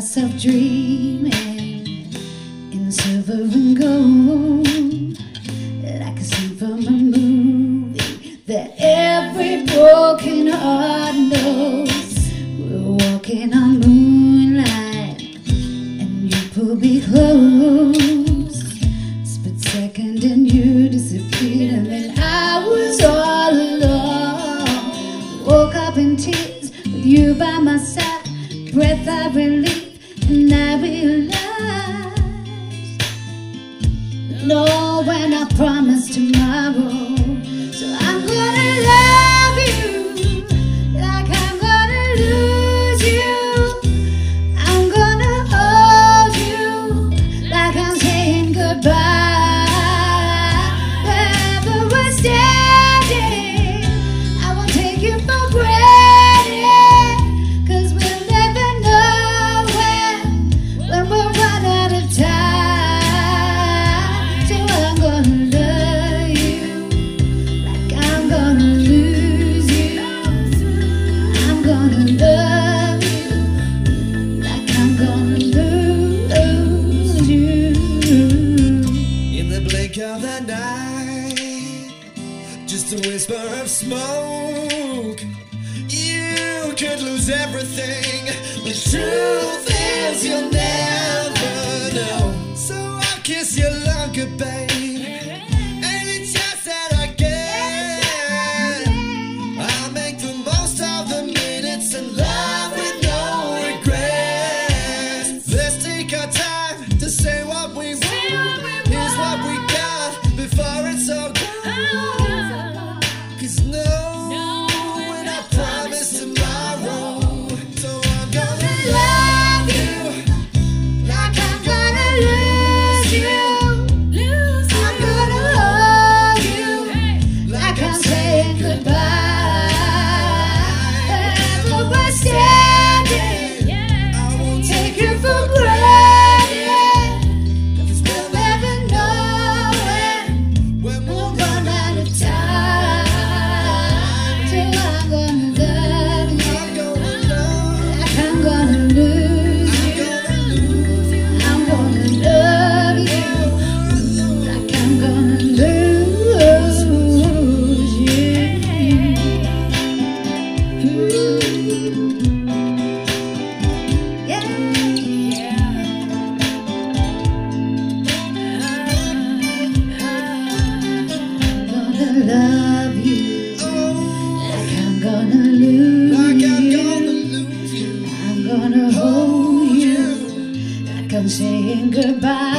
myself dreaming in silver and gold, like a scene from a movie that every broken heart knows. We're walking on moonlight, and you pull me close. Split second, and you disappeared, and then I was all alone. Woke up in tears with you by my side breath of relief, no, when I promise tomorrow, Blink of the night, just a whisper of smoke. You could lose everything. The truth is, you'll never know. So I'll kiss you long goodbye. saying goodbye. saying goodbye.